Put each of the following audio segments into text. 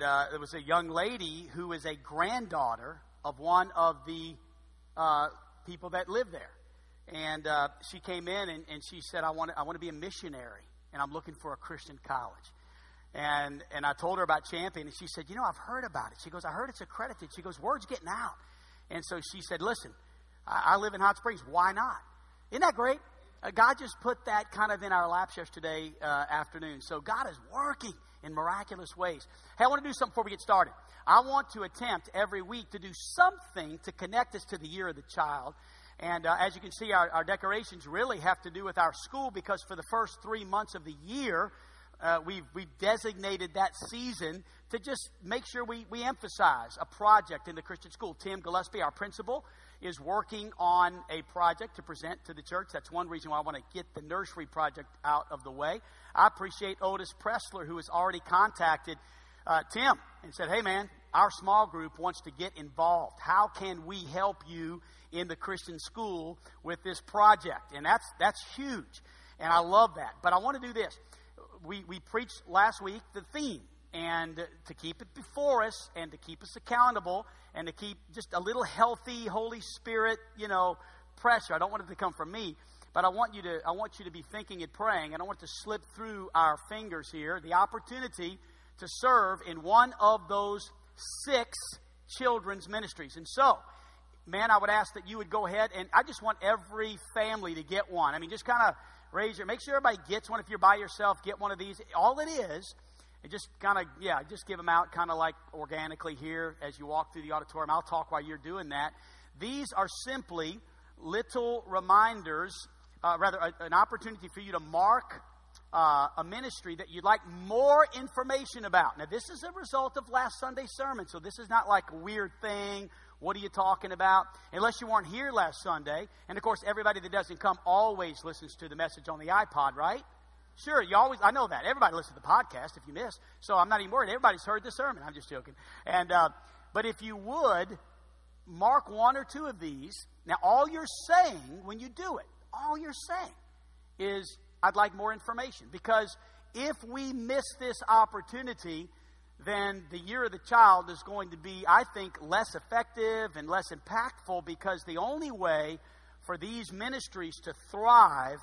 uh, there was a young lady who is a granddaughter of one of the uh, people that live there. And uh, she came in and, and she said, I want, to, I want to be a missionary, and I'm looking for a Christian college. And, and I told her about Champion, and she said, You know, I've heard about it. She goes, I heard it's accredited. She goes, Word's getting out. And so she said, Listen, I, I live in Hot Springs. Why not? Isn't that great? Uh, God just put that kind of in our laps yesterday uh, afternoon. So God is working in miraculous ways. Hey, I want to do something before we get started. I want to attempt every week to do something to connect us to the year of the child. And uh, as you can see, our, our, decorations really have to do with our school because for the first three months of the year, uh, we've, we've designated that season to just make sure we, we emphasize a project in the Christian school. Tim Gillespie, our principal, is working on a project to present to the church. That's one reason why I want to get the nursery project out of the way. I appreciate Otis Pressler, who has already contacted uh, Tim and said, Hey, man, our small group wants to get involved. How can we help you in the Christian school with this project? And that's, that's huge. And I love that. But I want to do this. We, we preached last week the theme and to keep it before us and to keep us accountable and to keep just a little healthy Holy Spirit, you know, pressure. I don't want it to come from me, but I want you to I want you to be thinking and praying. and I want to slip through our fingers here the opportunity to serve in one of those six children's ministries. And so, man, I would ask that you would go ahead and I just want every family to get one. I mean, just kind of raise your make sure everybody gets one. If you're by yourself, get one of these. All it is and just kind of, yeah, just give them out kind of like organically here as you walk through the auditorium. I'll talk while you're doing that. These are simply little reminders, uh, rather, a, an opportunity for you to mark uh, a ministry that you'd like more information about. Now, this is a result of last Sunday's sermon, so this is not like a weird thing. What are you talking about? Unless you weren't here last Sunday. And of course, everybody that doesn't come always listens to the message on the iPod, right? Sure, you always, I know that. Everybody listens to the podcast if you miss. So I'm not even worried. Everybody's heard the sermon. I'm just joking. And, uh, but if you would, mark one or two of these. Now, all you're saying when you do it, all you're saying is, I'd like more information. Because if we miss this opportunity, then the year of the child is going to be, I think, less effective and less impactful because the only way for these ministries to thrive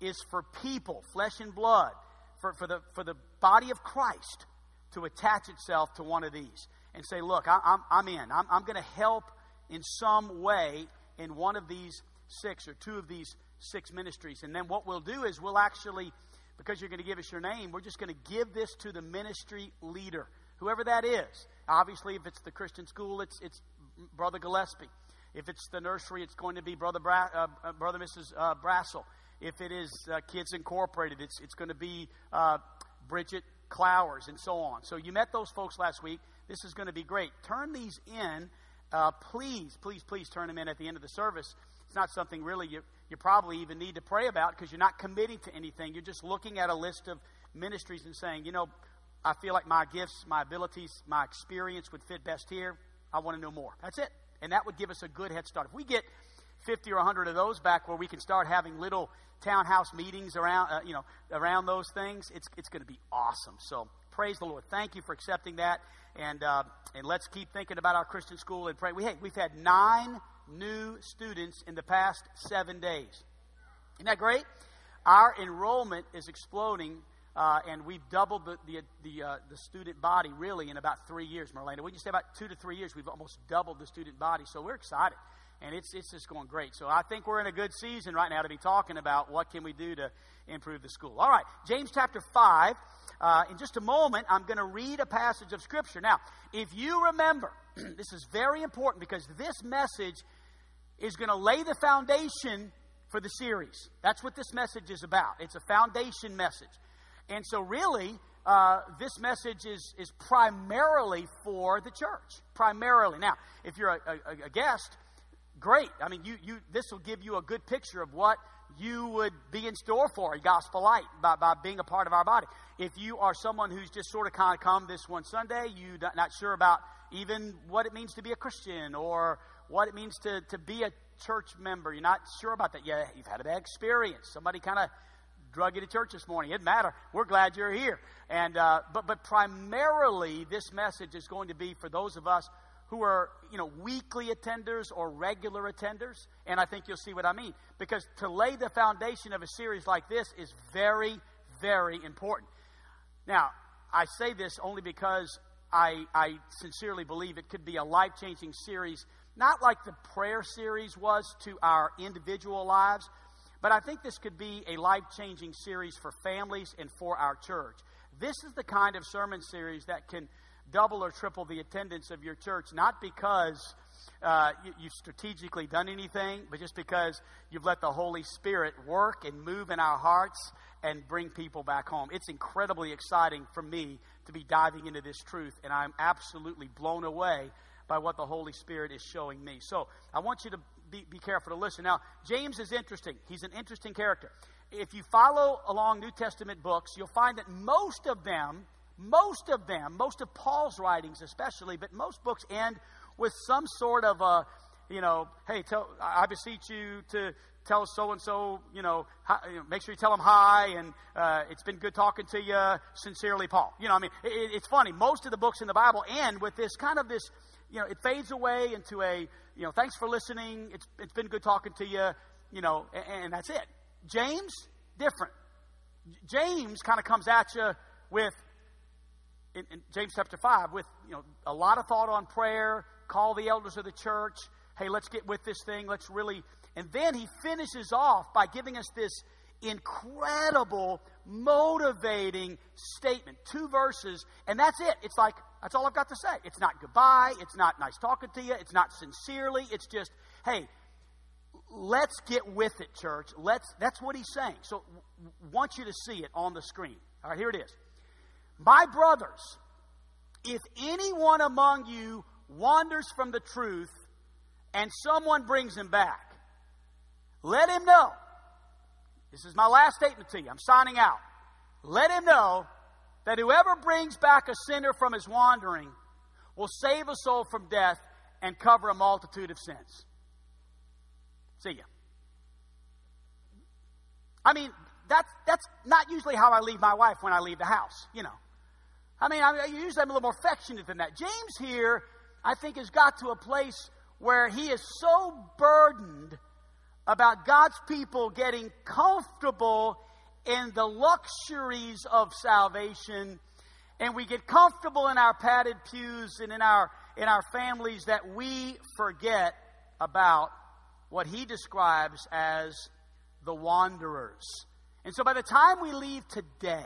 is for people, flesh and blood, for, for, the, for the body of Christ to attach itself to one of these and say, Look, I, I'm, I'm in. I'm, I'm going to help in some way in one of these six or two of these six ministries. And then what we'll do is we'll actually, because you're going to give us your name, we're just going to give this to the ministry leader, whoever that is. Obviously, if it's the Christian school, it's, it's Brother Gillespie. If it's the nursery, it's going to be Brother, Bra- uh, uh Brother Mrs. Uh, Brassel. If it is uh, Kids Incorporated, it's, it's going to be uh, Bridget Clowers and so on. So you met those folks last week. This is going to be great. Turn these in. Uh, please, please, please turn them in at the end of the service. It's not something really you, you probably even need to pray about because you're not committing to anything. You're just looking at a list of ministries and saying, you know, I feel like my gifts, my abilities, my experience would fit best here. I want to know more. That's it. And that would give us a good head start. If we get 50 or 100 of those back where we can start having little townhouse meetings around, uh, you know, around those things, it's, it's going to be awesome. So praise the Lord. Thank you for accepting that. And, uh, and let's keep thinking about our Christian school and pray. We, hey, we've had nine new students in the past seven days. Isn't that great? Our enrollment is exploding. Uh, and we've doubled the the the, uh, the, student body really in about three years, Merlanda. When you say about two to three years, we've almost doubled the student body. So we're excited and it's, it's just going great. So I think we're in a good season right now to be talking about what can we do to improve the school. All right, James chapter 5. Uh, in just a moment, I'm going to read a passage of Scripture. Now, if you remember, this is very important because this message is going to lay the foundation for the series. That's what this message is about. It's a foundation message. And so, really, uh, this message is, is primarily for the church. Primarily. Now, if you're a, a, a guest, great. I mean, you, you, this will give you a good picture of what you would be in store for a gospel light by, by being a part of our body. If you are someone who's just sort of kind of come this one Sunday, you're not sure about even what it means to be a Christian or what it means to, to be a church member, you're not sure about that. Yeah, you've had a bad experience. Somebody kind of drug you to church this morning. It matter. We're glad you're here. And uh, but but primarily, this message is going to be for those of us who are you know weekly attenders or regular attenders. And I think you'll see what I mean because to lay the foundation of a series like this is very very important. Now, I say this only because I, I sincerely believe it could be a life changing series, not like the prayer series was to our individual lives, but I think this could be a life changing series for families and for our church. This is the kind of sermon series that can double or triple the attendance of your church, not because uh, you, have strategically done anything, but just because you've let the Holy Spirit work and move in our hearts and bring people back home. It's incredibly exciting for me to be diving into this truth, and I'm absolutely blown away by what the Holy Spirit is showing me. So I want you to be, be careful to listen. Now, James is interesting. He's an interesting character. If you follow along New Testament books, you'll find that most of them, most of them, most of Paul's writings especially, but most books end with some sort of a, you know, hey, tell, I beseech you to tell so and so, you know, make sure you tell them hi, and uh, it's been good talking to you. Sincerely, Paul. You know, I mean, it, it's funny. Most of the books in the Bible end with this kind of this, you know, it fades away into a, you know, thanks for listening. It's it's been good talking to you. You know, and, and that's it. James, different. James kind of comes at you with in, in, James chapter 5 with you know a lot of thought on prayer, call the elders of the church. Hey, let's get with this thing. Let's really and then he finishes off by giving us this incredible, motivating statement. Two verses, and that's it. It's like, that's all I've got to say. It's not goodbye. It's not nice talking to you. It's not sincerely. It's just, hey, let's get with it, church. Let's, that's what he's saying. So, want you to see it on the screen. All right, here it is. My brothers, if anyone among you wanders from the truth and someone brings him back, let him know. This is my last statement to you. I'm signing out. Let him know that whoever brings back a sinner from his wandering will save a soul from death and cover a multitude of sins. See ya. I mean, that's, that's not usually how I leave my wife when I leave the house, you know. I mean, I usually I'm a little more affectionate than that. James here, I think, has got to a place where he is so burdened about God's people getting comfortable in the luxuries of salvation and we get comfortable in our padded pews and in our in our families that we forget about what he describes as the wanderers. And so by the time we leave today,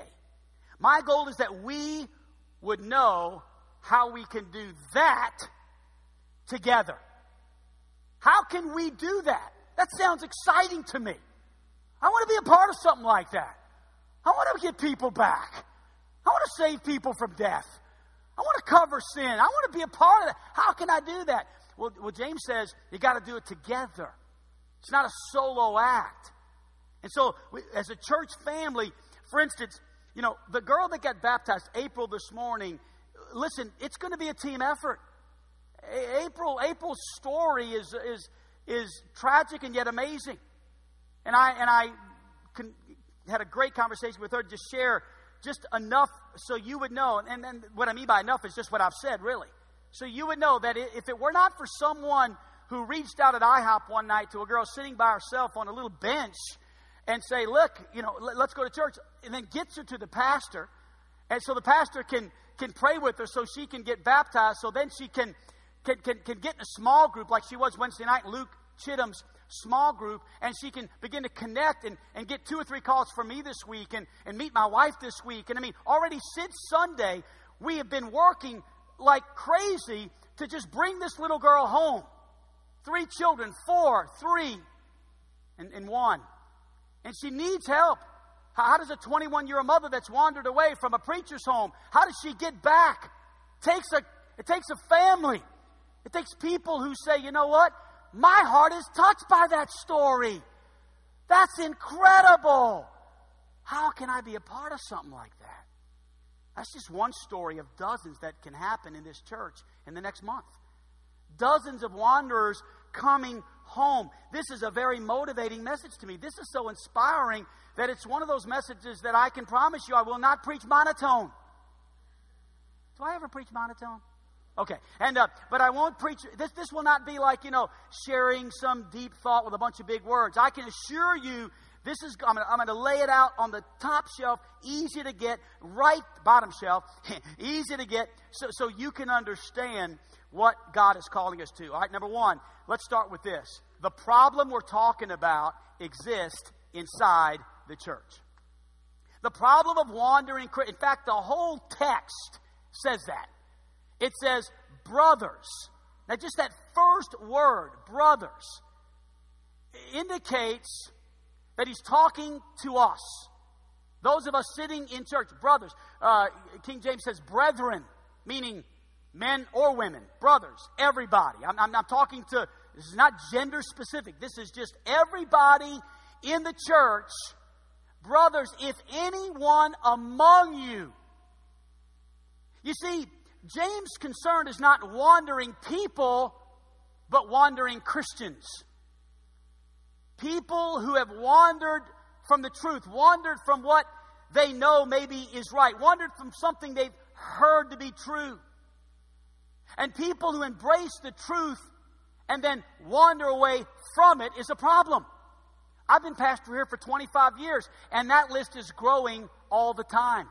my goal is that we would know how we can do that together. How can we do that? That sounds exciting to me. I want to be a part of something like that. I want to get people back. I want to save people from death. I want to cover sin. I want to be a part of that. How can I do that? Well, well James says you got to do it together. It's not a solo act. And so, as a church family, for instance, you know, the girl that got baptized, April, this morning, listen, it's going to be a team effort. April, April's story is, is, is tragic and yet amazing. And I, and I con- had a great conversation with her to share just enough so you would know. And, and what I mean by enough is just what I've said, really. So you would know that if it were not for someone who reached out at IHOP one night to a girl sitting by herself on a little bench and say, Look, you know, let's go to church, and then gets her to the pastor. And so the pastor can, can pray with her so she can get baptized, so then she can, can, can, can get in a small group like she was Wednesday night Luke Chittum's small group, and she can begin to connect and, and get two or three calls from me this week and, and meet my wife this week. And I mean, already since Sunday, we have been working like crazy to just bring this little girl home. Three children, four, three, and, and one. And she needs help. How, does a 21 year old mother that's wandered away from a preacher's home, how does she get back? It takes a, it takes a family. It takes people who say, you know what? My heart is touched by that story. That's incredible. How can I be a part of something like that? That's just one story of dozens that can happen in this church in the next month. Dozens of wanderers coming home. This is a very motivating message to me. This is so inspiring that it's one of those messages that I can promise you I will not preach monotone. Do I ever preach monotone? Okay, and uh, but I won't preach. This this will not be like you know sharing some deep thought with a bunch of big words. I can assure you, this is I'm going to lay it out on the top shelf, easy to get, right bottom shelf, easy to get, so so you can understand what God is calling us to. All right, number one, let's start with this. The problem we're talking about exists inside the church. The problem of wandering, in fact, the whole text says that. It says, brothers. Now, just that first word, brothers, indicates that he's talking to us. Those of us sitting in church, brothers. Uh, King James says, brethren, meaning men or women, brothers, everybody. I'm, I'm, I'm talking to, this is not gender specific. This is just everybody in the church. Brothers, if anyone among you. You see, James' concern is not wandering people, but wandering Christians. People who have wandered from the truth, wandered from what they know maybe is right, wandered from something they've heard to be true. And people who embrace the truth and then wander away from it is a problem. I've been pastor here for 25 years, and that list is growing all the time.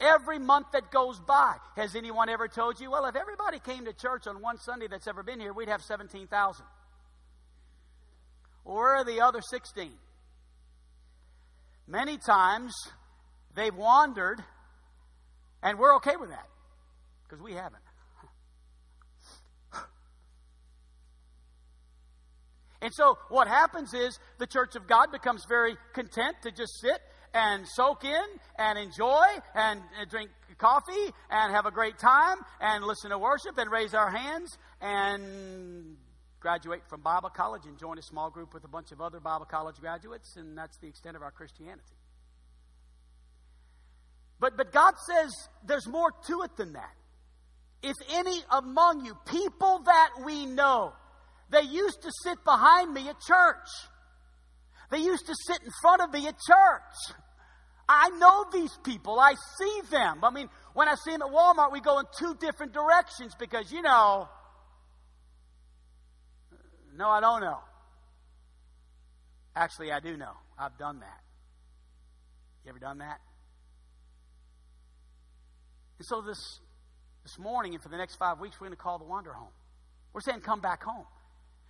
Every month that goes by, has anyone ever told you, well, if everybody came to church on one Sunday that's ever been here, we'd have 17,000? Where are the other 16? Many times they've wandered, and we're okay with that because we haven't. And so what happens is the church of God becomes very content to just sit and soak in and enjoy and drink coffee and have a great time and listen to worship and raise our hands and graduate from Bible college and join a small group with a bunch of other Bible college graduates, and that's the extent of our Christianity. But, but God says there's more to it than that. If any among you, people that we know, they used to sit behind me at church. They used to sit in front of me at church. I know these people. I see them. I mean, when I see them at Walmart, we go in two different directions because, you know, no, I don't know. Actually, I do know. I've done that. You ever done that? And so this this morning and for the next five weeks, we're going to call the wander home. We're saying, come back home.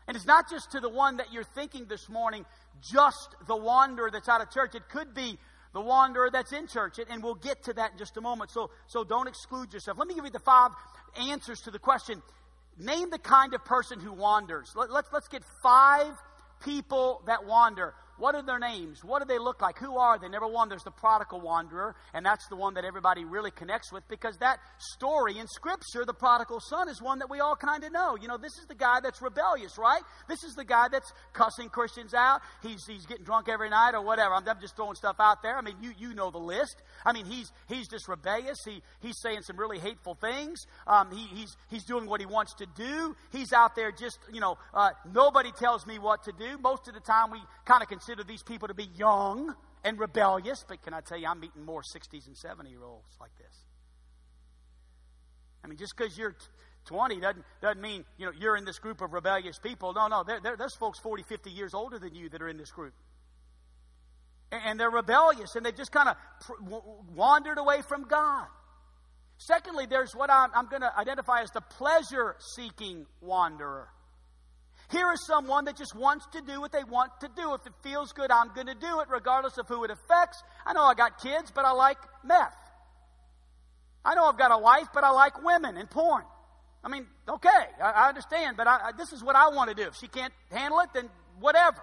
And it's not just to the one that you're thinking this morning, just the wanderer that's out of church. It could be the wanderer that's in church. And we'll get to that in just a moment. So, so don't exclude yourself. Let me give you the five answers to the question. Name the kind of person who wanders. Let, let's, let's get five people that wander. What are their names? What do they look like? Who are they? Number one, there's the prodigal wanderer, and that's the one that everybody really connects with because that story in Scripture, the prodigal son, is one that we all kind of know. You know, this is the guy that's rebellious, right? This is the guy that's cussing Christians out. He's, he's getting drunk every night or whatever. I'm, I'm just throwing stuff out there. I mean, you, you know the list. I mean, he's, he's just rebellious. He, he's saying some really hateful things. Um, he, he's, he's doing what he wants to do. He's out there just, you know, uh, nobody tells me what to do. Most of the time, we kind of these people to be young and rebellious, but can I tell you, I'm meeting more 60s and 70 year olds like this. I mean, just because you're 20 doesn't, doesn't mean you know, you're in this group of rebellious people. No, no, there's folks 40, 50 years older than you that are in this group. And, and they're rebellious, and they've just kind of pr- wandered away from God. Secondly, there's what I'm, I'm going to identify as the pleasure seeking wanderer. Here is someone that just wants to do what they want to do. If it feels good, I'm going to do it, regardless of who it affects. I know I got kids, but I like meth. I know I've got a wife, but I like women and porn. I mean, okay, I, I understand, but I, I, this is what I want to do. If she can't handle it, then whatever.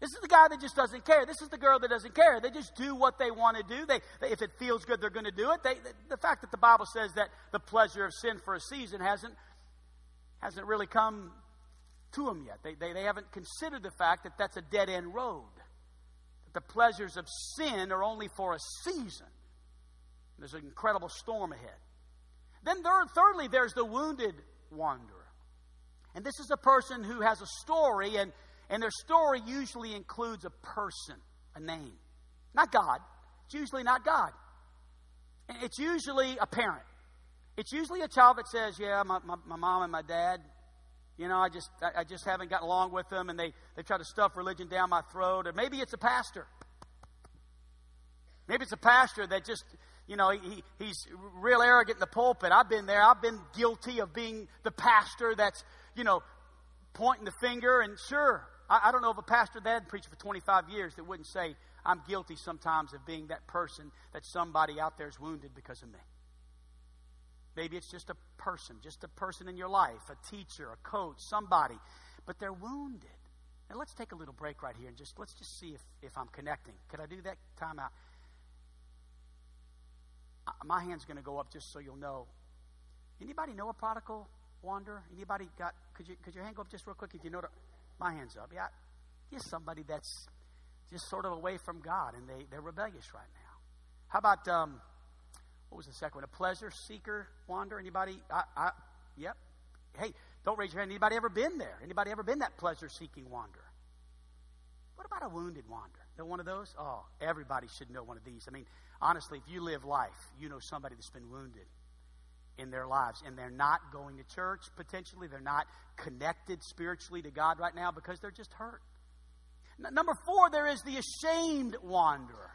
This is the guy that just doesn't care. This is the girl that doesn't care. They just do what they want to do. They, they if it feels good, they're going to do it. They, the fact that the Bible says that the pleasure of sin for a season hasn't hasn't really come to them yet. They, they, they haven't considered the fact that that's a dead end road. That the pleasures of sin are only for a season. There's an incredible storm ahead. Then, thirdly, there's the wounded wanderer. And this is a person who has a story, and, and their story usually includes a person, a name. Not God. It's usually not God. It's usually a parent. It's usually a child that says, Yeah, my, my, my mom and my dad, you know, I just, I, I just haven't gotten along with them, and they, they try to stuff religion down my throat. Or maybe it's a pastor. Maybe it's a pastor that just, you know, he, he's real arrogant in the pulpit. I've been there. I've been guilty of being the pastor that's, you know, pointing the finger. And sure, I, I don't know of a pastor that had preached for 25 years that wouldn't say, I'm guilty sometimes of being that person that somebody out there is wounded because of me. Maybe it's just a person, just a person in your life, a teacher, a coach, somebody, but they're wounded. Now let's take a little break right here and just let's just see if, if I'm connecting. Could I do that? Time out. Uh, my hand's going to go up just so you'll know. Anybody know a prodigal wanderer? Anybody got? Could you could your hand go up just real quick if you know? The, my hand's up. Yeah, just somebody that's just sort of away from God and they they're rebellious right now. How about um, what was the second one? A pleasure seeker wander? Anybody? I, I, yep. Hey, don't raise your hand. Anybody ever been there? Anybody ever been that pleasure seeking wanderer? What about a wounded wanderer? Know one of those? Oh, everybody should know one of these. I mean, honestly, if you live life, you know somebody that's been wounded in their lives and they're not going to church potentially they're not connected spiritually to god right now because they're just hurt N- number four there is the ashamed wanderer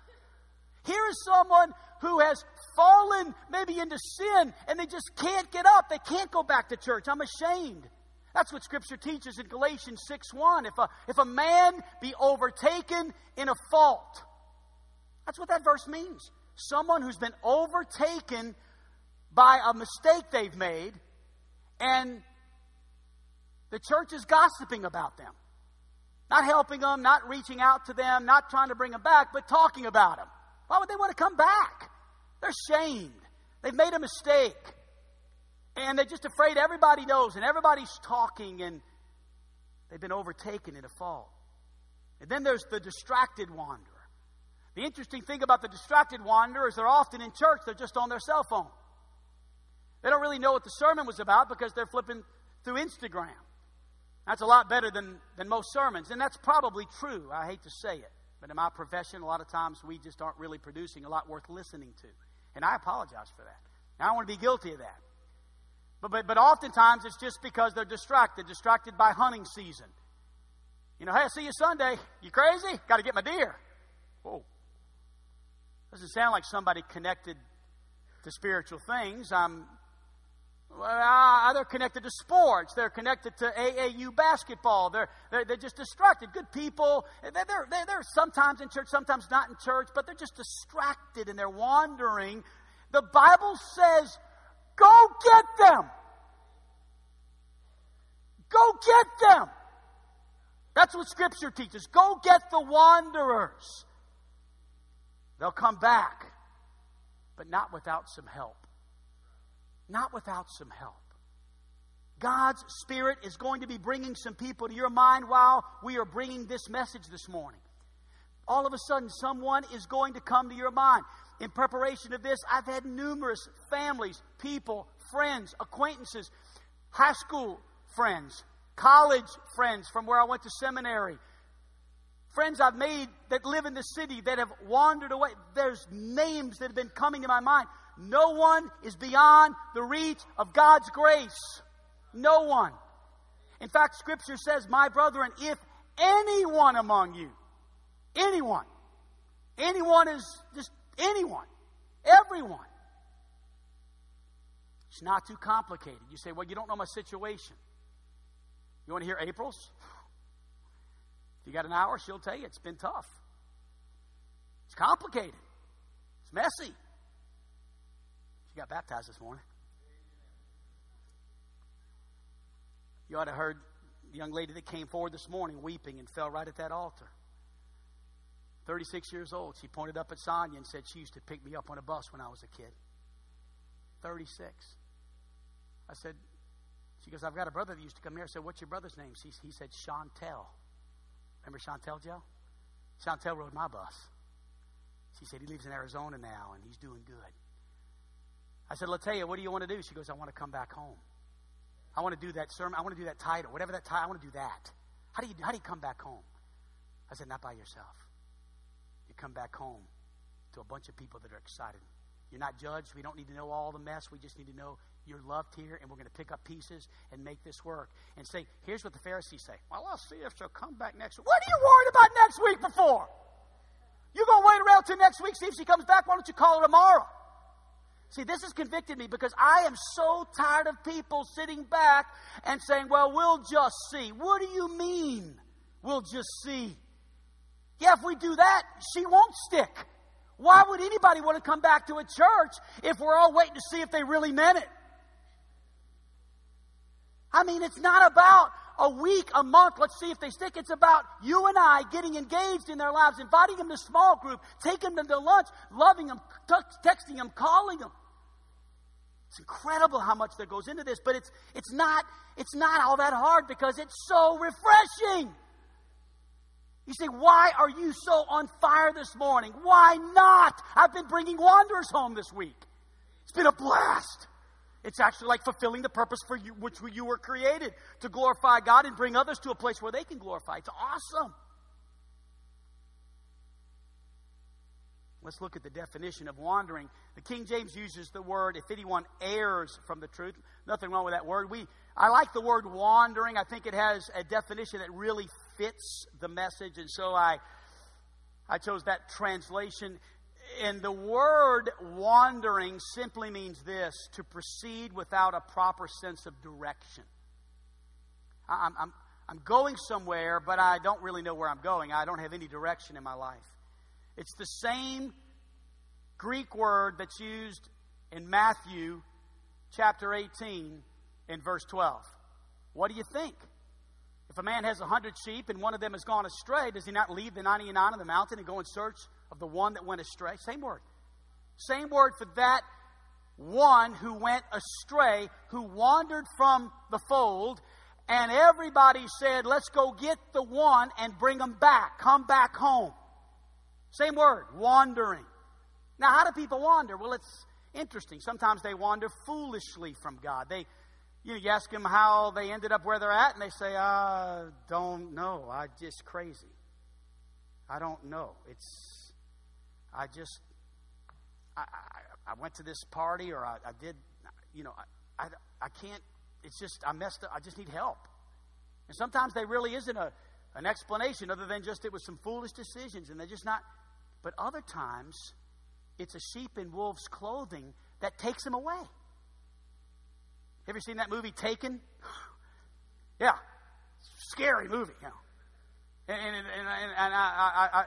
here is someone who has fallen maybe into sin and they just can't get up. They can't go back to church. I'm ashamed. That's what scripture teaches in galatians 6 1 if a, if a man be overtaken in a fault that's what that verse means. Someone who's been overtaken by a mistake they've made, and the church is gossiping about them. Not helping them, not reaching out to them, not trying to bring them back, but talking about them. Why would they want to come back? They're shamed. They've made a mistake. And they're just afraid everybody knows and everybody's talking and they've been overtaken in a fault. And then there's the distracted wanderer. The interesting thing about the distracted wanderer is they're often in church, they're just on their cell phone. They don't really know what the sermon was about because they're flipping through Instagram. That's a lot better than, than most sermons, and that's probably true. I hate to say it, but in my profession, a lot of times we just aren't really producing a lot worth listening to. And I apologize for that. I don't want to be guilty of that. But, but, but oftentimes it's just because they're distracted, distracted by hunting season. You know, hey, I'll see you Sunday. You crazy? Got to get my deer. Whoa. Doesn't sound like somebody connected to spiritual things. I'm well, uh, uh, they're connected to sports. They're connected to AAU basketball. They're, they're, they're just distracted. Good people. They're, they're, they're sometimes in church, sometimes not in church, but they're just distracted and they're wandering. The Bible says, go get them. Go get them. That's what Scripture teaches. Go get the wanderers. They'll come back, but not without some help not without some help. God's Spirit is going to be bringing some people to your mind while we are bringing this message this morning. All of a sudden, someone is going to come to your mind. In preparation of this, I've had numerous families, people, friends, acquaintances, high school friends, college friends from where I went to seminary, friends I've made that live in the city that have wandered away. There's names that have been coming to my mind no one is beyond the reach of God's grace. No one. In fact, Scripture says, My brethren, if anyone among you, anyone, anyone is just anyone, everyone, it's not too complicated. You say, Well, you don't know my situation. You want to hear April's? If you got an hour, she'll tell you it's been tough. It's complicated. It's messy got baptized this morning. You ought to heard the young lady that came forward this morning weeping and fell right at that altar. 36 years old. She pointed up at Sonia and said she used to pick me up on a bus when I was a kid. 36. I said, she goes, I've got a brother that used to come here. I said, What's your brother's name? He, he said, Chantel. Remember Chantel, Joe? Chantel rode my bus. She said, He lives in Arizona now and he's doing good. I said, Latea, what do you want to do? She goes, I want to come back home. I want to do that sermon. I want to do that title, whatever that title. I want to do that. How do you how do you come back home? I said, not by yourself. You come back home to a bunch of people that are excited. You're not judged. We don't need to know all the mess. We just need to know you're loved here, and we're going to pick up pieces and make this work. And say, here's what the Pharisees say. Well, I'll see if she'll come back next week. What are you worried about next week before? You're going to wait around till next week, see if she comes back. Why don't you call her tomorrow? See, this has convicted me because I am so tired of people sitting back and saying, well, we'll just see. What do you mean, we'll just see? Yeah, if we do that, she won't stick. Why would anybody want to come back to a church if we're all waiting to see if they really meant it? I mean, it's not about a week, a month, let's see if they stick. It's about you and I getting engaged in their lives, inviting them to small group, taking them to lunch, loving them, texting them, calling them. It's incredible how much that goes into this, but it's, it's, not, it's not all that hard because it's so refreshing. You say, why are you so on fire this morning? Why not? I've been bringing wanderers home this week. It's been a blast. It's actually like fulfilling the purpose for you, which you were created to glorify God and bring others to a place where they can glorify. It's awesome. Let's look at the definition of wandering. The King James uses the word, if anyone errs from the truth. Nothing wrong with that word. We, I like the word wandering. I think it has a definition that really fits the message, and so I, I chose that translation. And the word wandering simply means this to proceed without a proper sense of direction. I'm, I'm, I'm going somewhere, but I don't really know where I'm going. I don't have any direction in my life. It's the same Greek word that's used in Matthew chapter 18 in verse 12. What do you think? If a man has a hundred sheep and one of them has gone astray, does he not leave the 99 on the mountain and go in search of the one that went astray? Same word. Same word for that one who went astray, who wandered from the fold, and everybody said, Let's go get the one and bring him back. Come back home. Same word, wandering. Now, how do people wander? Well, it's interesting. Sometimes they wander foolishly from God. They, you, know, you ask them how they ended up where they're at, and they say, "I don't know. I just crazy. I don't know. It's, I just, I, I, I went to this party, or I, I did, you know, I, I, I can't. It's just I messed up. I just need help." And sometimes there really isn't a an explanation other than just it was some foolish decisions, and they're just not but other times, it's a sheep in wolf's clothing that takes him away. Have you seen that movie Taken? yeah, scary movie. You know. And, and, and, and I, I, I,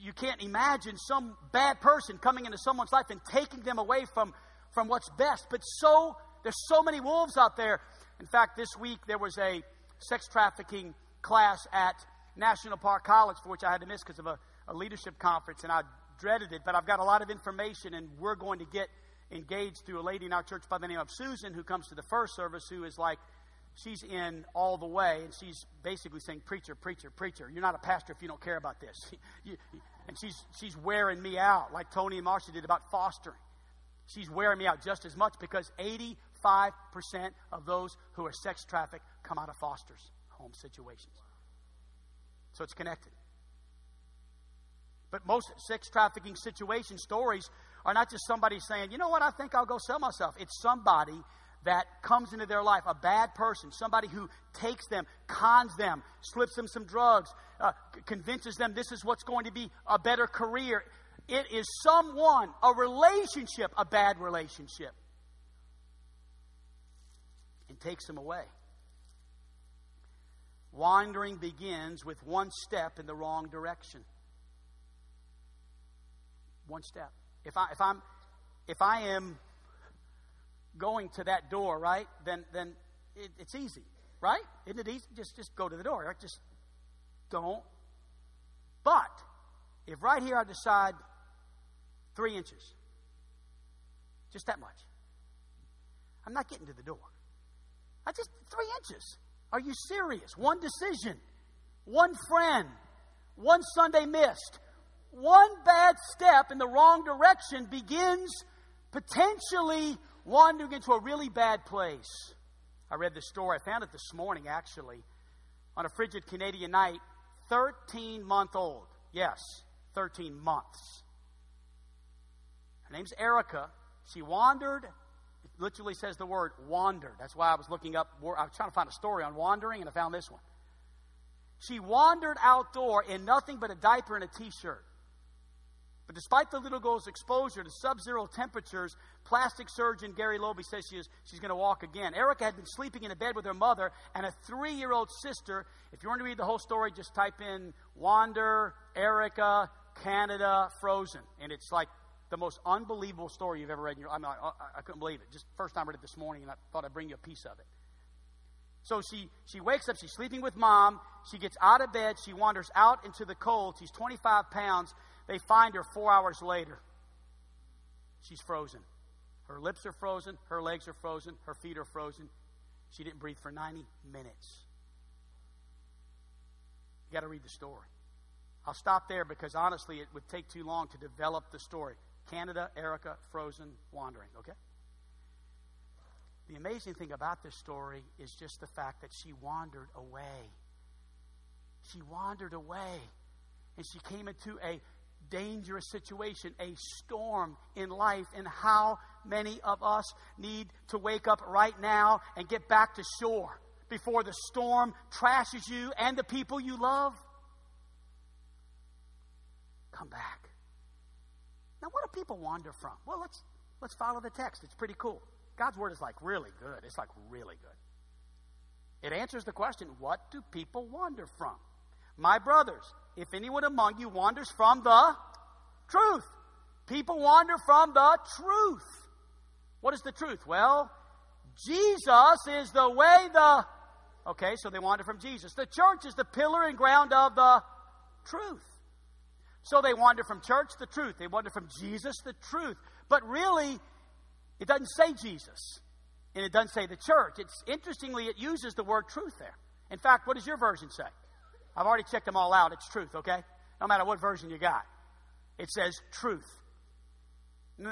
you can't imagine some bad person coming into someone's life and taking them away from, from what's best. But so there's so many wolves out there. In fact, this week there was a sex trafficking class at National Park College for which I had to miss because of a a leadership conference, and I dreaded it, but I've got a lot of information, and we're going to get engaged through a lady in our church by the name of Susan who comes to the first service who is like, she's in all the way, and she's basically saying, Preacher, preacher, preacher, you're not a pastor if you don't care about this. and she's, she's wearing me out, like Tony and Marcia did about fostering. She's wearing me out just as much because 85% of those who are sex trafficked come out of fosters home situations. So it's connected. But most sex trafficking situation stories are not just somebody saying, you know what, I think I'll go sell myself. It's somebody that comes into their life, a bad person, somebody who takes them, cons them, slips them some drugs, uh, convinces them this is what's going to be a better career. It is someone, a relationship, a bad relationship, and takes them away. Wandering begins with one step in the wrong direction. One step. If I if I'm if I am going to that door, right? Then then it, it's easy, right? Isn't it easy? Just just go to the door. Right? Just don't. But if right here I decide three inches, just that much, I'm not getting to the door. I just three inches. Are you serious? One decision, one friend, one Sunday missed, one bad step in the wrong direction begins potentially wandering into a really bad place. I read this story. I found it this morning, actually. On a frigid Canadian night, 13 month old. Yes, 13 months. Her name's Erica. She wandered. It literally says the word wandered. That's why I was looking up. I was trying to find a story on wandering, and I found this one. She wandered outdoor in nothing but a diaper and a t shirt. But despite the little girl's exposure to sub zero temperatures, plastic surgeon Gary Lobay says she is, she's going to walk again. Erica had been sleeping in a bed with her mother and a three year old sister. If you want to read the whole story, just type in Wander, Erica, Canada, Frozen. And it's like the most unbelievable story you've ever read in your I, mean, I, I couldn't believe it. Just first time I read it this morning, and I thought I'd bring you a piece of it. So she, she wakes up, she's sleeping with mom. She gets out of bed, she wanders out into the cold. She's 25 pounds. They find her four hours later. She's frozen. Her lips are frozen, her legs are frozen, her feet are frozen. She didn't breathe for 90 minutes. You got to read the story. I'll stop there because honestly, it would take too long to develop the story. Canada, Erica, frozen, wandering, okay? The amazing thing about this story is just the fact that she wandered away. She wandered away. And she came into a dangerous situation, a storm in life. And how many of us need to wake up right now and get back to shore before the storm trashes you and the people you love? Come back. Now, what do people wander from? Well, let's, let's follow the text. It's pretty cool. God's word is like really good. It's like really good. It answers the question what do people wander from? My brothers, if anyone among you wanders from the truth, people wander from the truth. What is the truth? Well, Jesus is the way, the. Okay, so they wander from Jesus. The church is the pillar and ground of the truth. So they wander from church, the truth. They wander from Jesus, the truth. But really, it doesn't say Jesus, and it doesn't say the church. It's interestingly, it uses the word truth there. In fact, what does your version say? I've already checked them all out. It's truth, okay? No matter what version you got, it says truth.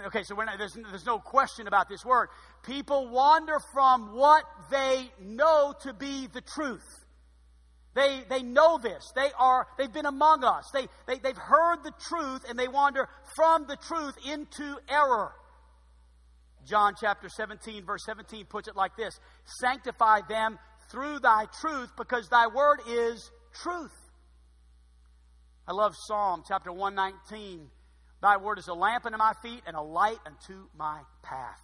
Okay, so not, there's, there's no question about this word. People wander from what they know to be the truth. They, they know this. They are, they've been among us. They, they, they've heard the truth and they wander from the truth into error. John chapter 17, verse 17 puts it like this Sanctify them through thy truth, because thy word is truth. I love Psalm chapter 119. Thy word is a lamp unto my feet and a light unto my path.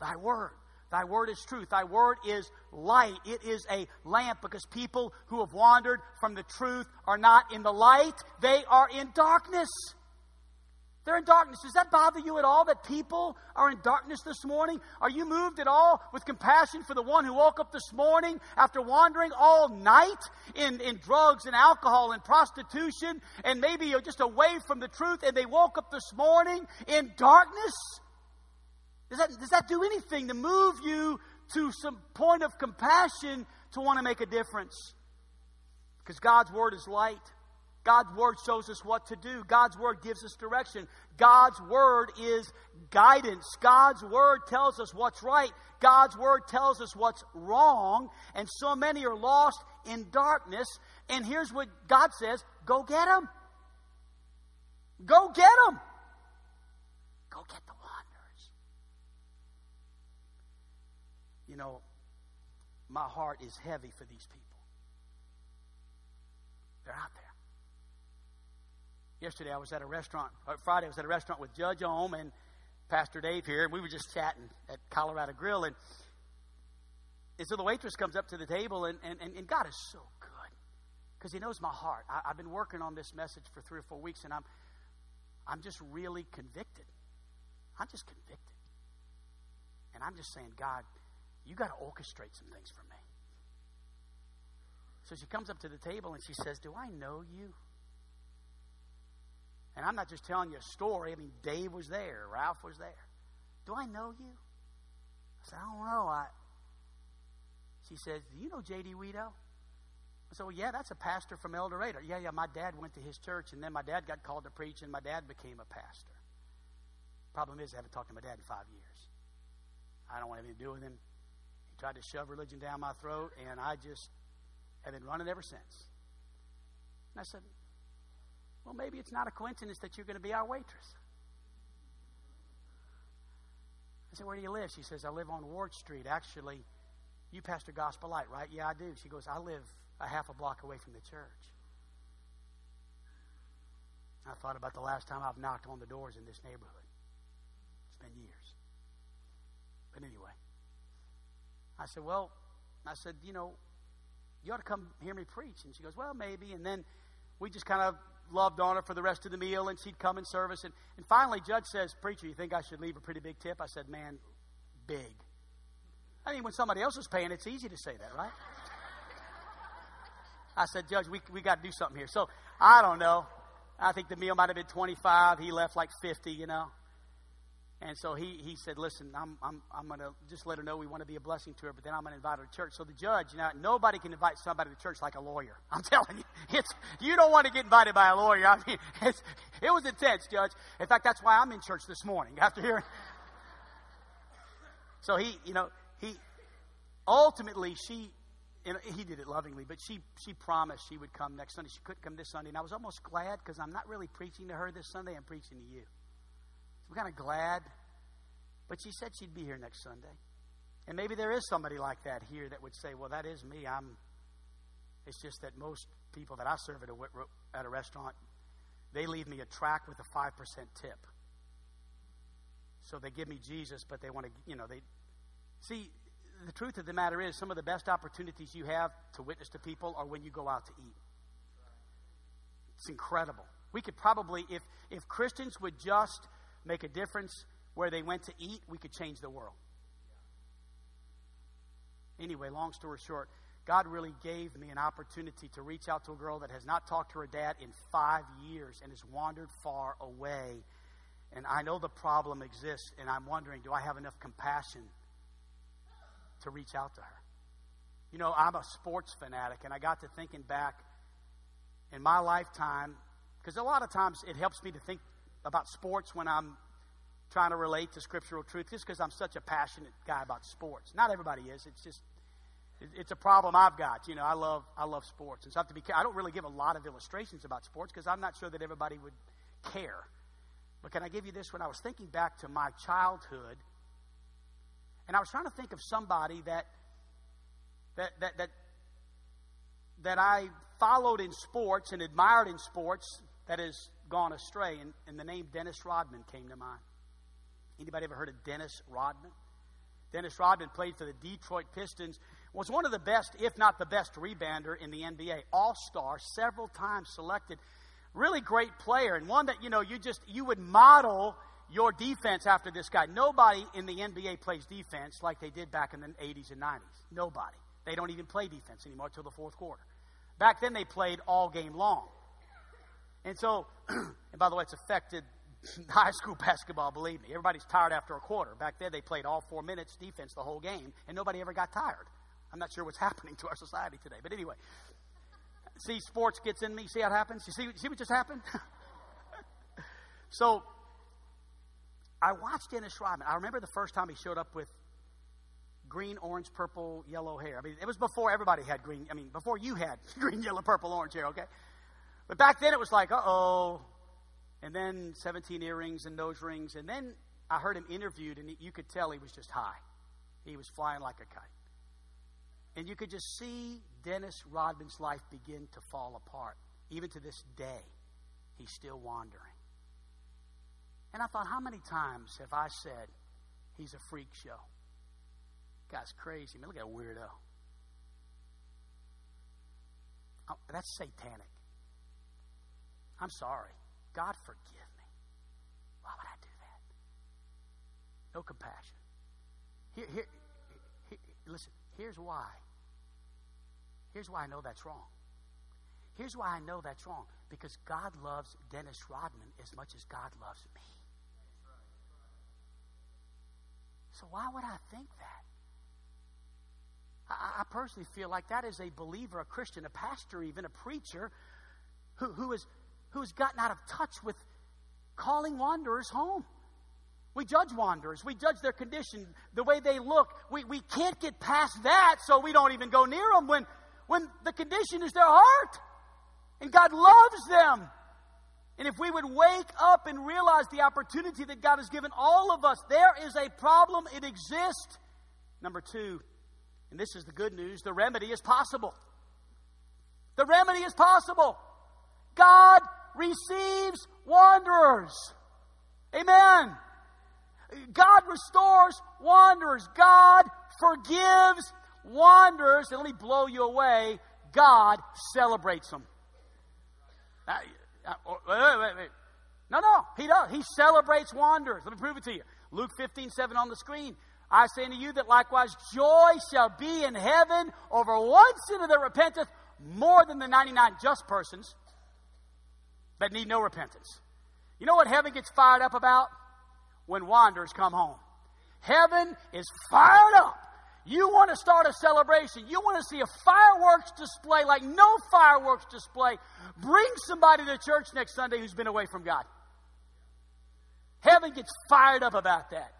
Thy word. Thy word is truth. Thy word is light. It is a lamp because people who have wandered from the truth are not in the light, they are in darkness. They're in darkness. Does that bother you at all that people are in darkness this morning? Are you moved at all with compassion for the one who woke up this morning after wandering all night in, in drugs and alcohol and prostitution and maybe just away from the truth and they woke up this morning in darkness? Does that, does that do anything to move you to some point of compassion to want to make a difference? Because God's Word is light. God's Word shows us what to do. God's Word gives us direction. God's Word is guidance. God's Word tells us what's right. God's Word tells us what's wrong. And so many are lost in darkness. And here's what God says go get them. Go get them. Go get the wanderers. You know, my heart is heavy for these people. They're out there. Yesterday I was at a restaurant, Friday I was at a restaurant with Judge Ohm and Pastor Dave here, and we were just chatting at Colorado Grill. And, and so the waitress comes up to the table, and, and, and God is so good because He knows my heart. I, have been working on this message for three or four weeks, and I'm, I'm just really convicted. I'm just convicted. And I'm just saying, God, you got to orchestrate some things for me. So she comes up to the table and she says, Do I know you? And I'm not just telling you a story. I mean, Dave was there, Ralph was there. Do I know you? I said, I don't know. I, she says, Do you know J.D. Weedo? I said, Well, yeah, that's a pastor from El Dorado. Yeah, yeah, my dad went to his church, and then my dad got called to preach, and my dad became a pastor. Problem is, I haven't talked to my dad in five years. I don't want anything to do with him. He tried to shove religion down my throat, and I just have been running ever since. And I said, Well, maybe it's not a coincidence that you're going to be our waitress. I said, Where do you live? She says, I live on Ward Street. Actually, you pastor Gospel Light, right? Yeah, I do. She goes, I live a half a block away from the church. I thought about the last time I've knocked on the doors in this neighborhood. It's been years. But anyway, I said, Well, I said, you know, you ought to come hear me preach. And she goes, Well, maybe. And then we just kind of loved on her for the rest of the meal, and she'd come in service. And, and finally, Judge says, Preacher, you think I should leave a pretty big tip? I said, Man, big. I mean, when somebody else is paying, it's easy to say that, right? I said, Judge, we, we got to do something here. So I don't know. I think the meal might have been 25. He left like 50, you know. And so he, he said, Listen, I'm, I'm, I'm going to just let her know we want to be a blessing to her, but then I'm going to invite her to church. So the judge, you know, nobody can invite somebody to church like a lawyer. I'm telling you, it's, you don't want to get invited by a lawyer. I mean, it was intense, Judge. In fact, that's why I'm in church this morning after hearing. So he, you know, he ultimately she and he did it lovingly, but she she promised she would come next Sunday. She couldn't come this Sunday, and I was almost glad because I'm not really preaching to her this Sunday. I'm preaching to you. I'm kind of glad, but she said she'd be here next Sunday, and maybe there is somebody like that here that would say, "Well, that is me. I'm." It's just that most people that I serve at a at a restaurant, they leave me a track with a five percent tip. So they give me Jesus, but they want to, you know, they see the truth of the matter is, some of the best opportunities you have to witness to people are when you go out to eat. It's incredible. We could probably, if, if Christians would just make a difference where they went to eat, we could change the world. Anyway, long story short, God really gave me an opportunity to reach out to a girl that has not talked to her dad in five years and has wandered far away. And I know the problem exists, and I'm wondering do I have enough compassion to reach out to her. You know, I'm a sports fanatic, and I got to thinking back in my lifetime, because a lot of times it helps me to think about sports when I'm trying to relate to scriptural truth, just because I'm such a passionate guy about sports. Not everybody is. It's just it's a problem I've got. You know, I love I love sports, and so I have to be. I don't really give a lot of illustrations about sports because I'm not sure that everybody would care. But can I give you this? When I was thinking back to my childhood and I was trying to think of somebody that that that that, that I followed in sports and admired in sports that has gone astray. And, and the name Dennis Rodman came to mind. Anybody ever heard of Dennis Rodman? Dennis Rodman played for the Detroit Pistons, was one of the best, if not the best, rebounder in the NBA. All star, several times selected. Really great player, and one that, you know, you just, you would model your defense after this guy. Nobody in the NBA plays defense like they did back in the 80s and 90s. Nobody. They don't even play defense anymore until the fourth quarter. Back then, they played all game long. And so, and by the way, it's affected high school basketball, believe me. Everybody's tired after a quarter. Back then, they played all four minutes defense the whole game, and nobody ever got tired. I'm not sure what's happening to our society today. But anyway, see, sports gets in me. See how it happens? You see, see what just happened? so, I watched Dennis Rodman. I remember the first time he showed up with green, orange, purple, yellow hair. I mean, it was before everybody had green. I mean, before you had green, yellow, purple, orange hair, okay? But back then it was like, uh oh. And then 17 earrings and nose rings. And then I heard him interviewed, and you could tell he was just high. He was flying like a kite. And you could just see Dennis Rodman's life begin to fall apart. Even to this day, he's still wandering. And I thought, how many times have I said he's a freak show? Guy's crazy. Man, look at a weirdo. Oh, that's satanic. I'm sorry. God forgive me. Why would I do that? No compassion. Here, here, here, listen, here's why. Here's why I know that's wrong. Here's why I know that's wrong. Because God loves Dennis Rodman as much as God loves me. So why would I think that? I, I personally feel like that is a believer, a Christian, a pastor, even a preacher who, who, is, who has gotten out of touch with calling wanderers home. We judge wanderers. We judge their condition, the way they look. We, we can't get past that, so we don't even go near them when, when the condition is their heart. And God loves them. And if we would wake up and realize the opportunity that God has given all of us, there is a problem, it exists. Number two, and this is the good news the remedy is possible. The remedy is possible. God receives wanderers. Amen. God restores wanderers. God forgives wanderers. And let me blow you away. God celebrates them. Uh, uh, oh. No, no, he does. He celebrates wanderers. Let me prove it to you. Luke 15, 7 on the screen. I say unto you that likewise joy shall be in heaven over one sinner that repenteth more than the 99 just persons that need no repentance. You know what heaven gets fired up about? When wanderers come home. Heaven is fired up. You want to start a celebration. You want to see a fireworks display like no fireworks display. Bring somebody to church next Sunday who's been away from God. Heaven gets fired up about that.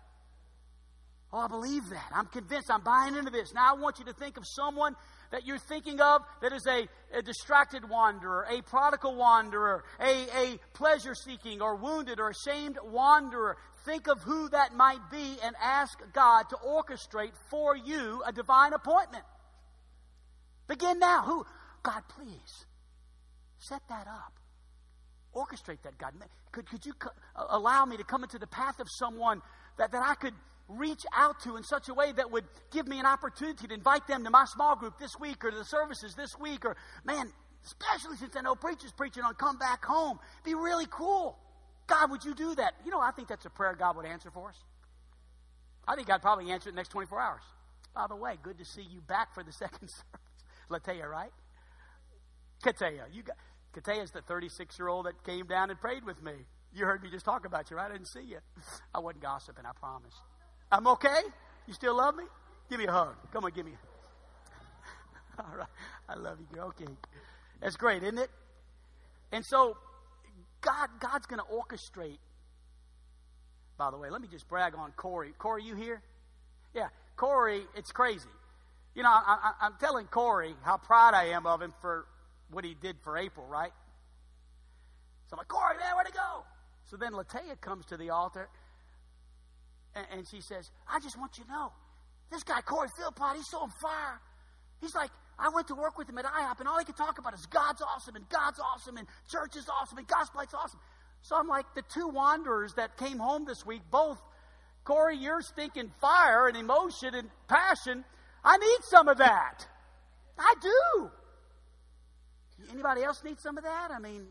Oh, I believe that. I'm convinced. I'm buying into this. Now, I want you to think of someone that you're thinking of that is a, a distracted wanderer, a prodigal wanderer, a, a pleasure seeking or wounded or ashamed wanderer. Think of who that might be and ask God to orchestrate for you a divine appointment. Begin now. Who? God, please set that up. Orchestrate that, God. Could, could you allow me to come into the path of someone that, that I could reach out to in such a way that would give me an opportunity to invite them to my small group this week or to the services this week or, man, especially since I know preachers preaching on come back home. Be really cool. God, would you do that? You know, I think that's a prayer God would answer for us. I think God probably answer it in the next 24 hours. By the way, good to see you back for the second service. Latea, right? Katea. You got Katea is the 36 year old that came down and prayed with me. You heard me just talk about you, right? I didn't see you. I wasn't gossiping, I promise. I'm okay? You still love me? Give me a hug. Come on, give me a All right. I love you, girl. Okay. That's great, isn't it? And so God, God's going to orchestrate. By the way, let me just brag on Corey. Corey, you here? Yeah, Corey, it's crazy. You know, I, am telling Corey how proud I am of him for what he did for April, right? So I'm like, Corey, man, where'd he go? So then Latea comes to the altar and, she says, I just want you to know, this guy, Corey Philpott, he's so on fire. He's like, I went to work with him at IHOP, and all he could talk about is God's awesome, and God's awesome, and church is awesome, and gospel's awesome. So I'm like, the two wanderers that came home this week, both, Corey, you're stinking fire and emotion and passion. I need some of that. I do. Anybody else need some of that? I mean,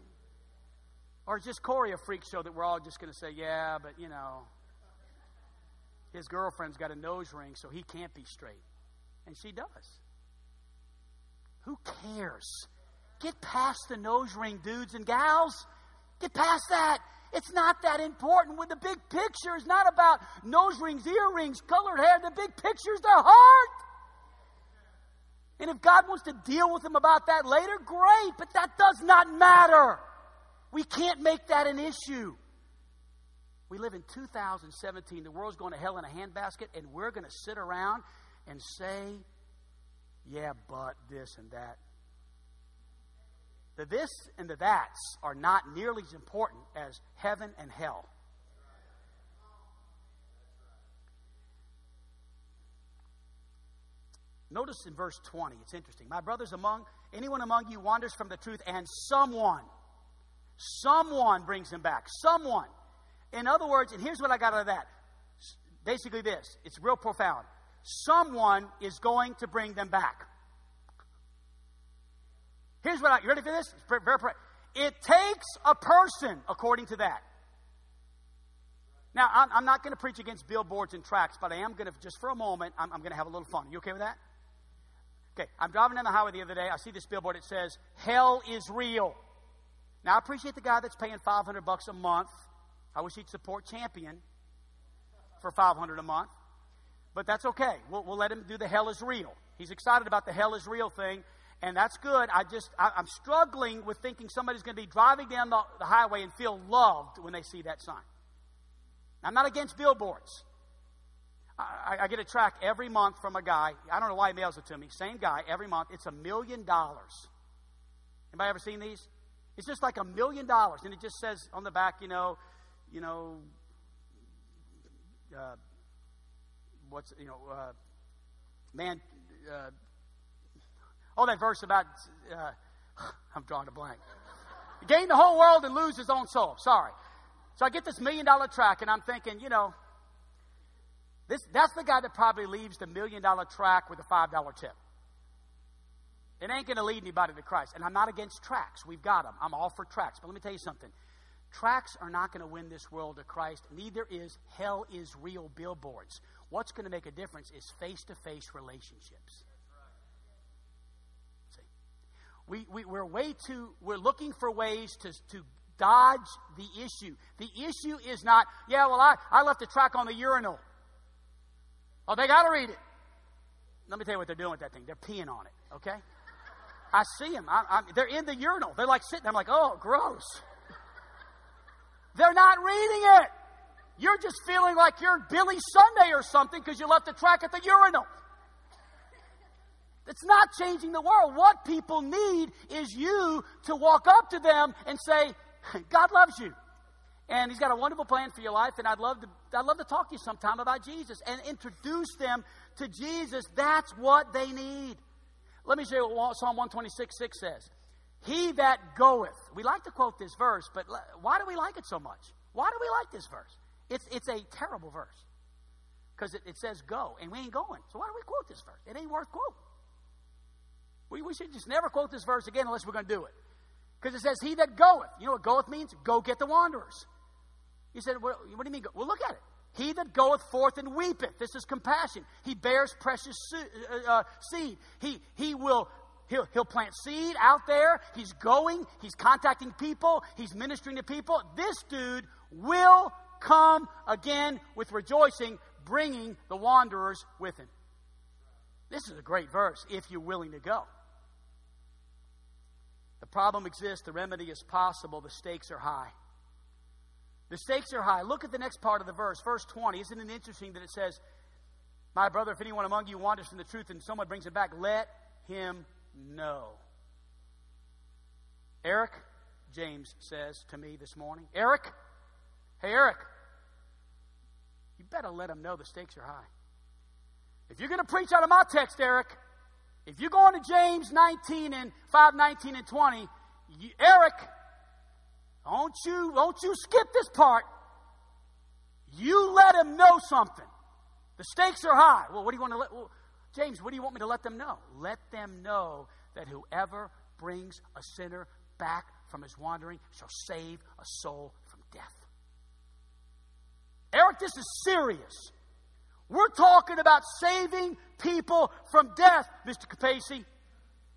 or is just Corey a freak show that we're all just going to say, yeah, but you know, his girlfriend's got a nose ring, so he can't be straight. And she does. Who cares? Get past the nose ring, dudes and gals. Get past that. It's not that important. When the big picture is not about nose rings, earrings, colored hair, the big picture is their heart. And if God wants to deal with them about that later, great, but that does not matter. We can't make that an issue. We live in 2017. The world's going to hell in a handbasket, and we're going to sit around and say, yeah, but this and that. The this and the that's are not nearly as important as heaven and hell. Notice in verse 20, it's interesting. My brothers, among anyone among you wanders from the truth, and someone, someone brings him back. Someone. In other words, and here's what I got out of that. Basically, this it's real profound. Someone is going to bring them back. Here's what I, you ready for this? Very, very, it takes a person, according to that. Now, I'm, I'm not going to preach against billboards and tracks, but I am going to, just for a moment, I'm, I'm going to have a little fun. You okay with that? Okay, I'm driving down the highway the other day. I see this billboard. It says, Hell is real. Now, I appreciate the guy that's paying 500 bucks a month I wish he'd support Champion for 500 a month, but that's okay. We'll, we'll let him do the hell is real. He's excited about the hell is real thing, and that's good. I just I, am struggling with thinking somebody's going to be driving down the, the highway and feel loved when they see that sign. I'm not against billboards. I, I, get a track every month from a guy. I don't know why he mails it to me. Same guy every month. It's a million dollars. Anybody ever seen these? It's just like a million dollars, and it just says on the back, you know, you know, uh, what's you know, uh, man. Uh, oh, that verse about uh, I'm drawing a blank. Gain the whole world and lose his own soul. Sorry. So I get this million dollar track, and I'm thinking, you know, this, that's the guy that probably leaves the million dollar track with a $5 tip. It ain't going to lead anybody to Christ. And I'm not against tracks. We've got them. I'm all for tracks. But let me tell you something. Tracks are not going to win this world to Christ. Neither is hell is real billboards. What's going to make a difference is face to face relationships. See, we, we, we're way too, we're looking for ways to, to dodge the issue. The issue is not, yeah, well, I, I left a track on the urinal. Oh, they got to read it. Let me tell you what they're doing with that thing. They're peeing on it, okay? I see them. I, they're in the urinal. They're like sitting. I'm like, oh, gross. They're not reading it. You're just feeling like you're Billy Sunday or something because you left the track at the urinal. It's not changing the world. What people need is you to walk up to them and say, God loves you. And He's got a wonderful plan for your life, and I'd love to, I'd love to talk to you sometime about Jesus and introduce them to Jesus. That's what they need. Let me show you what Psalm 126 6 says. He that goeth. We like to quote this verse, but why do we like it so much? Why do we like this verse? It's, it's a terrible verse because it, it, says go, and we ain't going. So why do we quote this verse? It ain't worth quoting. We, we should just never quote this verse again unless we're going to do it. Because it says, He that goeth. You know what goeth means? Go get the wanderers. You said, what, what do you mean? Well, look at it. He that goeth forth and weepeth. This is compassion. He bears precious uh, uh, seed. He, he will He'll, he'll plant seed out there. He's going. He's contacting people. He's ministering to people. This dude will come again with rejoicing, bringing the wanderers with him. This is a great verse if you're willing to go. The problem exists, the remedy is possible, the stakes are high. The stakes are high. Look at the next part of the verse, verse 20. Isn't it interesting that it says, My brother, if anyone among you wanders from the truth and someone brings him back, let him know. Eric, James says to me this morning, Eric, hey, Eric, you better let him know the stakes are high. If you're going to preach out of my text, Eric, if you're going to James 19 and 5, 19 and 20, you, Eric, don't you, don't you skip this part. You let him know something. The stakes are high. Well, what do you want to let? Well, James, what do you want me to let them know? Let them know that whoever brings a sinner back from his wandering shall save a soul from death. Eric, this is serious. We're talking about saving people from death, Mr. Capacey.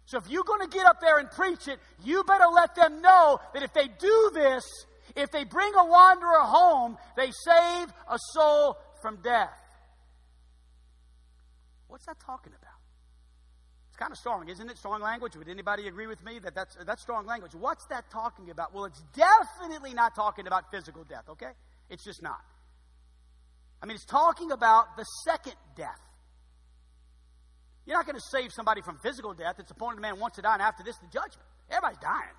So if you're going to get up there and preach it, you better let them know that if they do this, if they bring a wanderer home, they save a soul from death. What's that talking about? It's kind of strong, isn't it? Strong language. Would anybody agree with me that that's, that's strong language? What's that talking about? Well, it's definitely not talking about physical death, okay? It's just not. I mean, it's talking about the second death. You're not going to save somebody from physical death. It's appointed a man once to die, and after this, the judgment. Everybody's dying.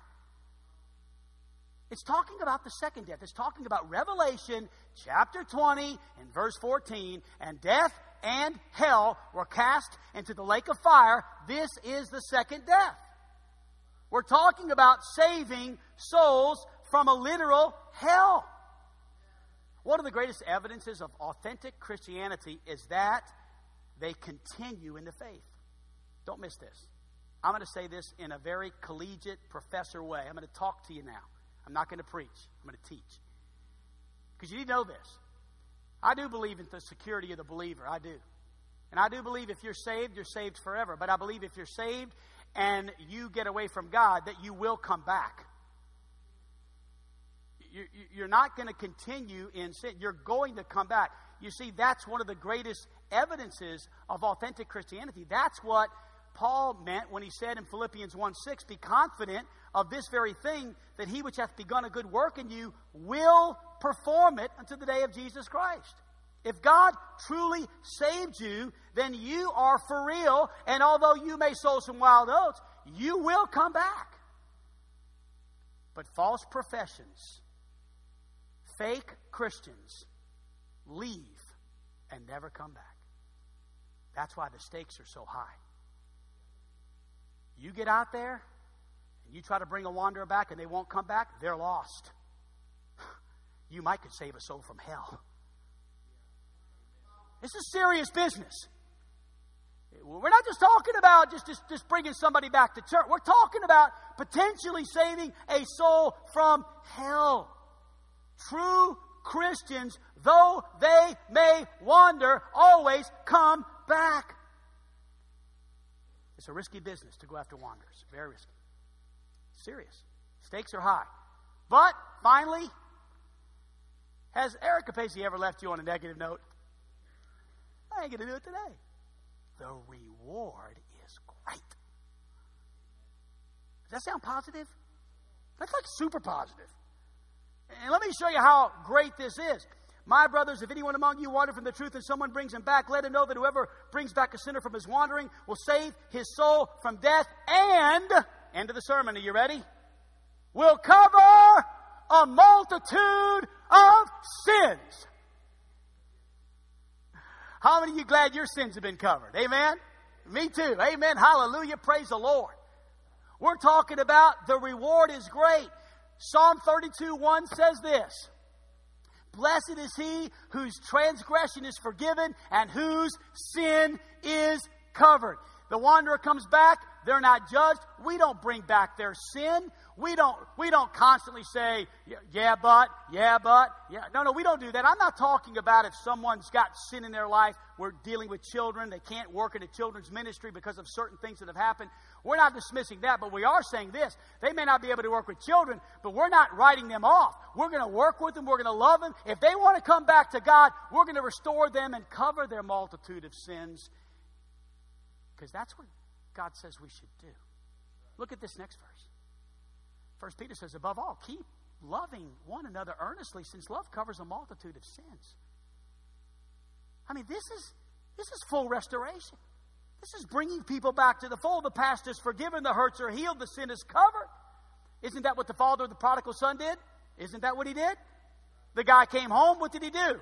It's talking about the second death. It's talking about Revelation chapter 20 and verse 14. And death and hell were cast into the lake of fire. This is the second death. We're talking about saving souls from a literal hell. One of the greatest evidences of authentic Christianity is that they continue in the faith. Don't miss this. I'm going to say this in a very collegiate professor way. I'm going to talk to you now. I'm not going to preach, I'm going to teach. Because you need to know this. I do believe in the security of the believer. I do. And I do believe if you're saved, you're saved forever. But I believe if you're saved and you get away from God, that you will come back. You're not going to continue in sin. You're going to come back. You see, that's one of the greatest evidences of authentic Christianity. That's what Paul meant when he said in Philippians 1 6, Be confident of this very thing, that he which hath begun a good work in you will perform it until the day of Jesus Christ. If God truly saved you, then you are for real, and although you may sow some wild oats, you will come back. But false professions, fake Christians, leave and never come back. That's why the stakes are so high. You get out there and you try to bring a wanderer back and they won't come back, they're lost. You might could save a soul from hell. This is serious business. We're not just talking about just, just, just bringing somebody back to church. We're talking about potentially saving a soul from hell. True Christians, though they may wander, always come back. It's a risky business to go after wanderers. Very risky. Serious. Stakes are high. But finally, has Eric Capacey ever left you on a negative note? I ain't going to do it today. The reward is great. Does that sound positive? That's like super positive. And let me show you how great this is. My brothers, if anyone among you wander from the truth and someone brings him back, let him know that whoever brings back a sinner from his wandering will save his soul from death and, end of the sermon, are you ready? Will cover a multitude of sins. How many of you glad your sins have been covered? Amen? Me too. Amen. Hallelujah. Praise the Lord. We're talking about the reward is great. Psalm 32 1 says this Blessed is he whose transgression is forgiven and whose sin is covered. The wanderer comes back, they're not judged. We don't bring back their sin. We don't, we don't constantly say, yeah, but, yeah, but, yeah. No, no, we don't do that. I'm not talking about if someone's got sin in their life. We're dealing with children. They can't work in a children's ministry because of certain things that have happened. We're not dismissing that, but we are saying this. They may not be able to work with children, but we're not writing them off. We're going to work with them. We're going to love them. If they want to come back to God, we're going to restore them and cover their multitude of sins because that's what God says we should do. Look at this next verse. First Peter says, above all, keep loving one another earnestly, since love covers a multitude of sins. I mean, this is this is full restoration. This is bringing people back to the fold. The past is forgiven, the hurts are healed, the sin is covered. Isn't that what the father of the prodigal son did? Isn't that what he did? The guy came home. What did he do?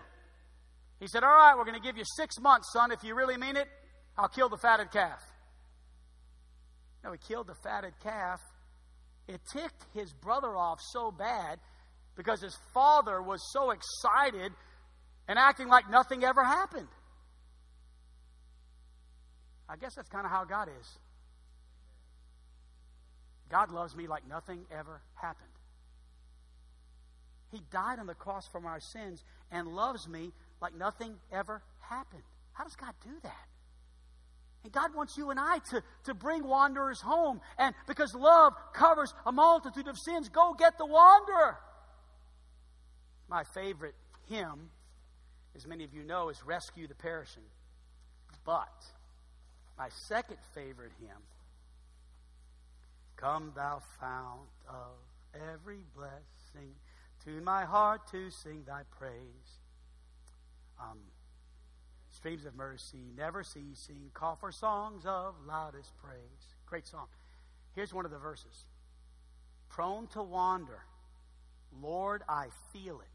He said, All right, we're going to give you six months, son. If you really mean it, I'll kill the fatted calf. No, he killed the fatted calf it ticked his brother off so bad because his father was so excited and acting like nothing ever happened. I guess that's kind of how God is. God loves me like nothing ever happened. He died on the cross for our sins and loves me like nothing ever happened. How does God do that? And God wants you and I to, to bring wanderers home. And because love covers a multitude of sins, go get the wanderer. My favorite hymn, as many of you know, is Rescue the Perishing. But my second favorite hymn, Come thou fount of every blessing, to my heart to sing thy praise. Um, Streams of mercy, never ceasing, call for songs of loudest praise. Great song. Here's one of the verses Prone to wander, Lord, I feel it.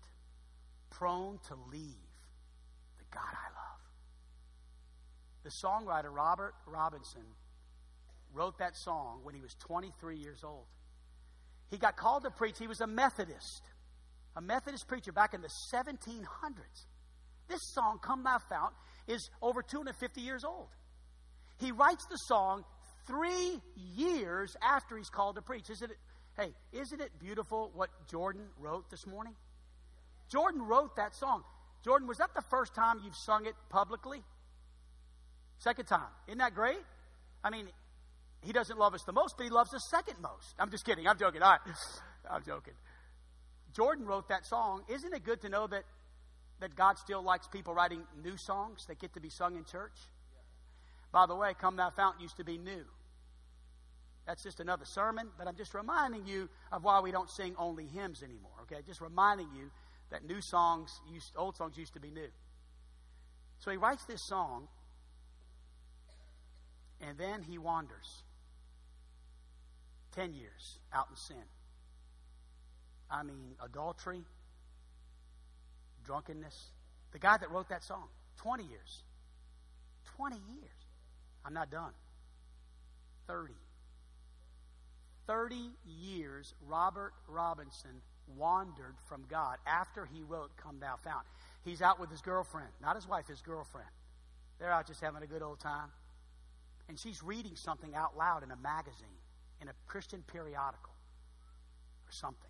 Prone to leave the God I love. The songwriter Robert Robinson wrote that song when he was 23 years old. He got called to preach. He was a Methodist, a Methodist preacher back in the 1700s. This song, Come Thou Fount, is over 250 years old. He writes the song three years after he's called to preach. Isn't it? Hey, isn't it beautiful what Jordan wrote this morning? Jordan wrote that song. Jordan, was that the first time you've sung it publicly? Second time. Isn't that great? I mean, he doesn't love us the most, but he loves us second most. I'm just kidding. I'm joking. I'm joking. Jordan wrote that song. Isn't it good to know that that God still likes people writing new songs that get to be sung in church? By the way, Come Thou Fountain used to be new. That's just another sermon, but I'm just reminding you of why we don't sing only hymns anymore, okay? Just reminding you that new songs, used, old songs used to be new. So he writes this song, and then he wanders 10 years out in sin. I mean, adultery, drunkenness. The guy that wrote that song, 20 years. 20 years. I'm not done. 30. 30 years, Robert Robinson wandered from God after he wrote Come Thou Fount. He's out with his girlfriend, not his wife, his girlfriend. They're out just having a good old time. And she's reading something out loud in a magazine, in a Christian periodical or something.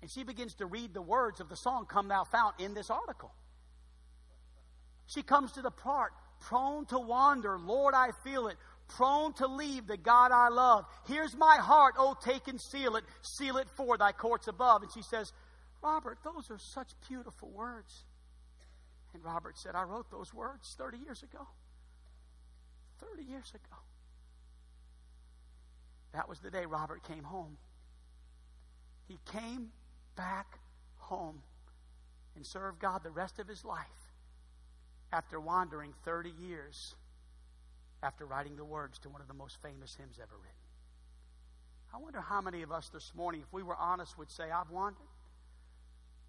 And she begins to read the words of the song Come Thou Fount in this article. She comes to the part, prone to wander, Lord, I feel it, prone to leave the God I love. Here's my heart, oh, take and seal it, seal it for thy courts above. And she says, Robert, those are such beautiful words. And Robert said, I wrote those words 30 years ago. 30 years ago. That was the day Robert came home. He came back home and serve God the rest of his life after wandering 30 years after writing the words to one of the most famous hymns ever written. I wonder how many of us this morning, if we were honest, would say, I've wandered.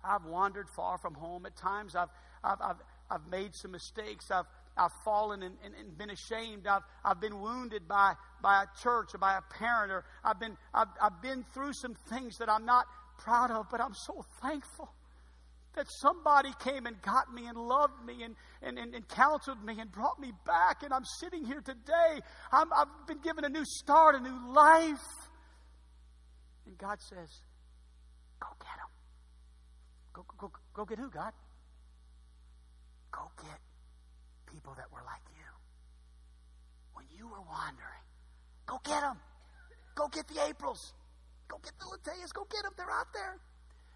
I've wandered far from home. At times I've, I've, I've, I've made some mistakes. I've, I've fallen and, and, and, been ashamed. I've, I've been wounded by, by a church or by a parent, or I've been, I've, I've been through some things that I'm not proud of, but I'm so thankful that somebody came and got me and loved me and, and, and, and counseled me and brought me back. And I'm sitting here today. i have been given a new start, a new life. And God says, Go get. Go, go, go, go get who, God? Go get people that were like you. When you were wandering, go get them. Go get the Aprils. Go get the Lateas. Go get them. They're out there.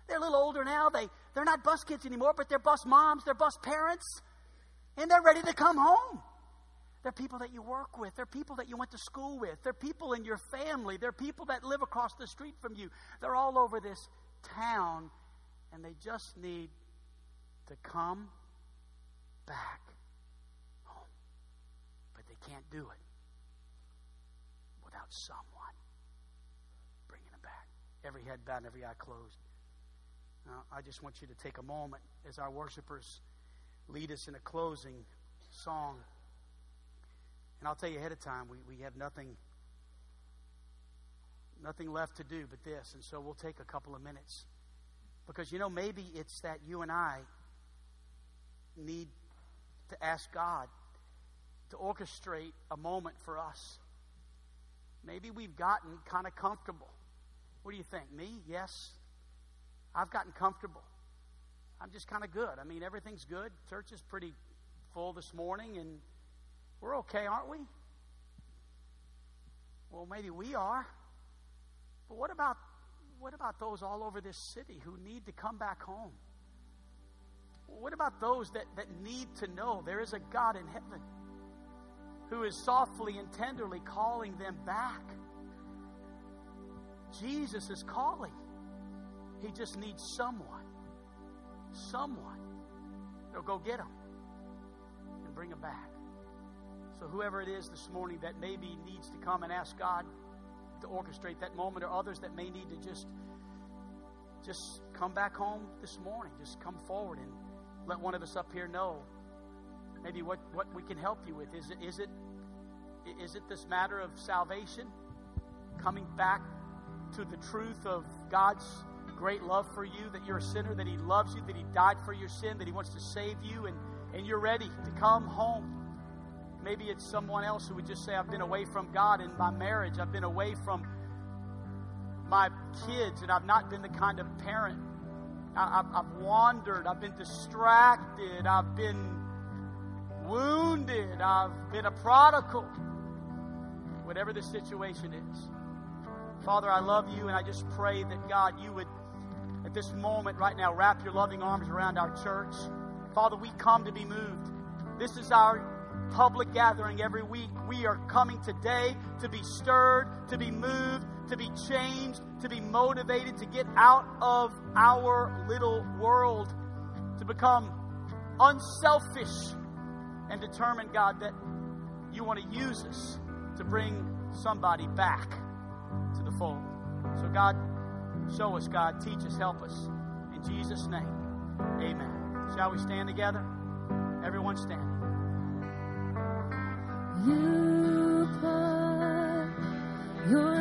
They're a little older now. They, they're not bus kids anymore, but they're bus moms, they're bus parents, and they're ready to come home. They're people that you work with. They're people that you went to school with. They're people in your family. They're people that live across the street from you. They're all over this town, and they just need to come back home. But they can't do it without someone. Every head bowed, every eye closed. Now, I just want you to take a moment as our worshipers lead us in a closing song. And I'll tell you ahead of time, we, we have nothing nothing left to do but this. And so we'll take a couple of minutes. Because, you know, maybe it's that you and I need to ask God to orchestrate a moment for us. Maybe we've gotten kind of comfortable. What do you think? Me? Yes. I've gotten comfortable. I'm just kind of good. I mean, everything's good. Church is pretty full this morning, and we're okay, aren't we? Well, maybe we are. But what about what about those all over this city who need to come back home? What about those that, that need to know there is a God in heaven who is softly and tenderly calling them back? Jesus is calling. He just needs someone, someone to go get him and bring him back. So, whoever it is this morning that maybe needs to come and ask God to orchestrate that moment, or others that may need to just just come back home this morning, just come forward and let one of us up here know maybe what, what we can help you with. Is it is it is it this matter of salvation, coming back to the truth of God's great love for you, that you're a sinner, that He loves you, that He died for your sin, that He wants to save you, and, and you're ready to come home. Maybe it's someone else who would just say, I've been away from God in my marriage, I've been away from my kids, and I've not been the kind of parent. I, have I've wandered, I've been distracted, I've been wounded, I've been a prodigal. Whatever the situation is. Father, I love you, and I just pray that God, you would at this moment right now, wrap your loving arms around our church. Father, we come to be moved. This is our public gathering every week. We are coming today to be stirred, to be moved, to be changed, to be motivated, to get out of our little world, to become unselfish and determined, God, that you want to use us to bring somebody back to the fold. So, God, show us, God, teach us, help us. In Jesus' name, amen. Shall we stand together? Everyone stand. You put your